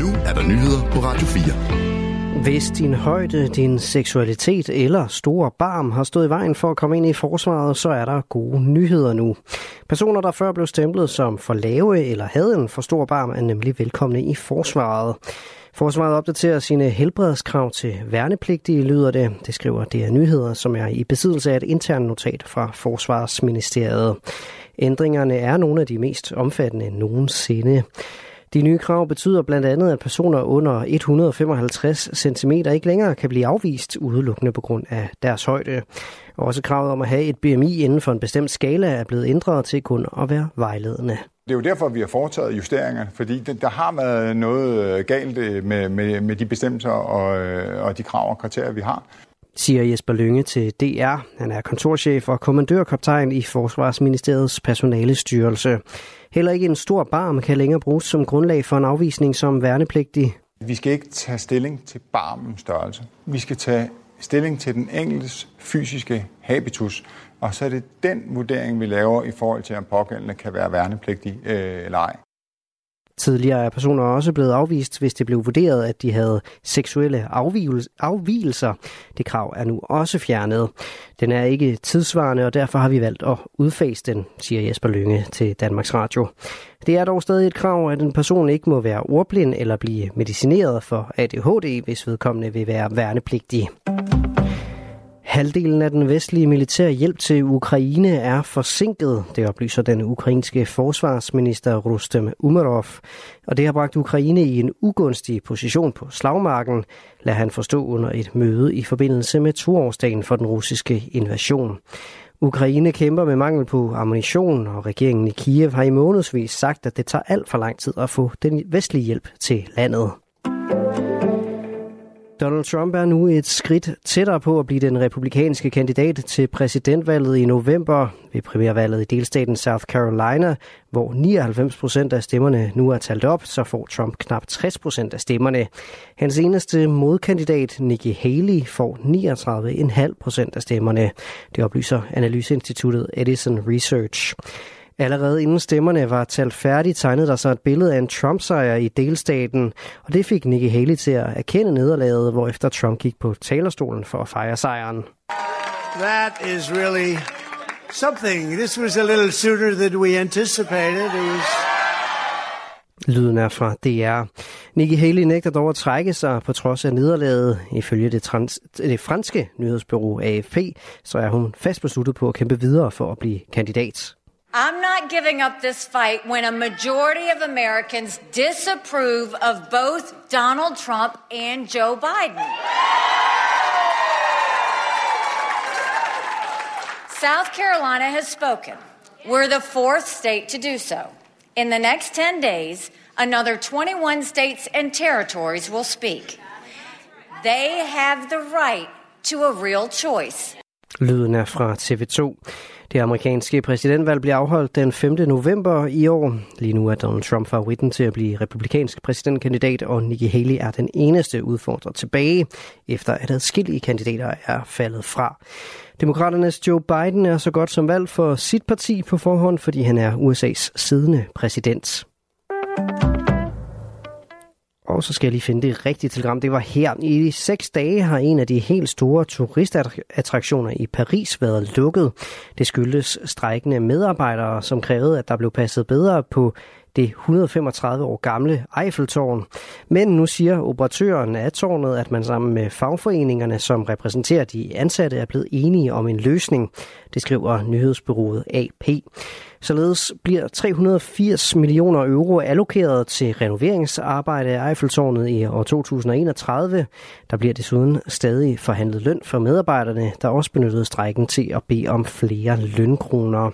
Nu er der nyheder på Radio 4. Hvis din højde, din seksualitet eller store barm har stået i vejen for at komme ind i forsvaret, så er der gode nyheder nu. Personer, der før blev stemplet som for lave eller havde en for stor barm, er nemlig velkomne i forsvaret. Forsvaret opdaterer sine helbredskrav til værnepligtige, lyder det. Det skriver DR Nyheder, som er i besiddelse af et internt notat fra Forsvarsministeriet. Ændringerne er nogle af de mest omfattende nogensinde. De nye krav betyder blandt andet, at personer under 155 cm ikke længere kan blive afvist udelukkende på grund af deres højde. Også kravet om at have et BMI inden for en bestemt skala er blevet ændret til kun at være vejledende. Det er jo derfor, vi har foretaget justeringer, fordi der har været noget galt øh, med, med, med de bestemmelser og, øh, og de krav og kriterier, vi har siger Jesper Lynge til DR. Han er kontorchef og kommandørkaptajn i Forsvarsministeriets personalestyrelse. Heller ikke en stor barm kan længere bruges som grundlag for en afvisning som værnepligtig. Vi skal ikke tage stilling til barmens størrelse. Vi skal tage stilling til den enkeltes fysiske habitus, og så er det den vurdering, vi laver i forhold til, om pågældende kan være værnepligtig øh, eller ej. Tidligere er personer også blevet afvist, hvis det blev vurderet, at de havde seksuelle afvielser. Det krav er nu også fjernet. Den er ikke tidsvarende, og derfor har vi valgt at udfase den, siger Jesper Lynge til Danmarks Radio. Det er dog stadig et krav, at en person ikke må være ordblind eller blive medicineret for ADHD, hvis vedkommende vil være værnepligtig. Halvdelen af den vestlige militære hjælp til Ukraine er forsinket, det oplyser den ukrainske forsvarsminister Rustem Umerov. Og det har bragt Ukraine i en ugunstig position på slagmarken, lader han forstå under et møde i forbindelse med toårsdagen for den russiske invasion. Ukraine kæmper med mangel på ammunition, og regeringen i Kiev har i månedsvis sagt, at det tager alt for lang tid at få den vestlige hjælp til landet. Donald Trump er nu et skridt tættere på at blive den republikanske kandidat til præsidentvalget i november ved primærvalget i delstaten South Carolina, hvor 99 procent af stemmerne nu er talt op, så får Trump knap 60 procent af stemmerne. Hans eneste modkandidat, Nikki Haley, får 39,5 procent af stemmerne. Det oplyser analyseinstituttet Edison Research. Allerede inden stemmerne var talt færdigt, tegnede der sig et billede af en Trump-sejr i delstaten, og det fik Nikki Haley til at erkende nederlaget, hvor efter Trump gik på talerstolen for at fejre sejren. That is really something. This was a little sooner than we anticipated. It was Lyden er fra DR. Nikki Haley nægter dog at trække sig på trods af nederlaget. Ifølge det, trans- det franske nyhedsbureau AFP, så er hun fast besluttet på at kæmpe videre for at blive kandidat. I'm not giving up this fight when a majority of Americans disapprove of both Donald Trump and Joe Biden. South Carolina has spoken. We're the fourth state to do so. In the next 10 days, another 21 states and territories will speak. They have the right to a real choice. Lyden er fra TV2. Det amerikanske præsidentvalg bliver afholdt den 5. november i år. Lige nu er Donald Trump favoritten til at blive republikansk præsidentkandidat, og Nikki Haley er den eneste udfordrer tilbage, efter at adskillige kandidater er faldet fra. Demokraternes Joe Biden er så godt som valgt for sit parti på forhånd, fordi han er USA's siddende præsident. Og så skal jeg lige finde det rigtige telegram. Det var her. I seks dage har en af de helt store turistattraktioner i Paris været lukket. Det skyldes strækkende medarbejdere, som krævede, at der blev passet bedre på det 135 år gamle Eiffeltårn. Men nu siger operatøren af tårnet, at man sammen med fagforeningerne, som repræsenterer de ansatte, er blevet enige om en løsning. Det skriver nyhedsbyrået AP. Således bliver 380 millioner euro allokeret til renoveringsarbejde af Eiffeltårnet i år 2031. Der bliver desuden stadig forhandlet løn for medarbejderne, der også benyttede strækken til at bede om flere lønkroner.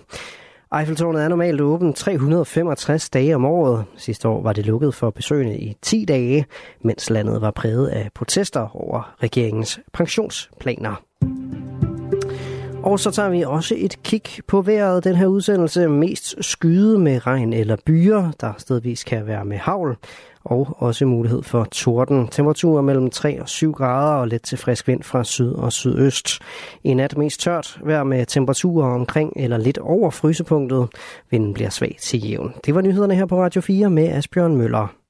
Eiffeltårnet er normalt åbent 365 dage om året. Sidste år var det lukket for besøgende i 10 dage, mens landet var præget af protester over regeringens pensionsplaner. Og så tager vi også et kig på vejret. Den her udsendelse mest skyde med regn eller byer, der stedvis kan være med havl og også mulighed for torden. Temperaturer mellem 3 og 7 grader og let til frisk vind fra syd og sydøst. I nat mest tørt, vejr med temperaturer omkring eller lidt over frysepunktet. Vinden bliver svag til jævn. Det var nyhederne her på Radio 4 med Asbjørn Møller.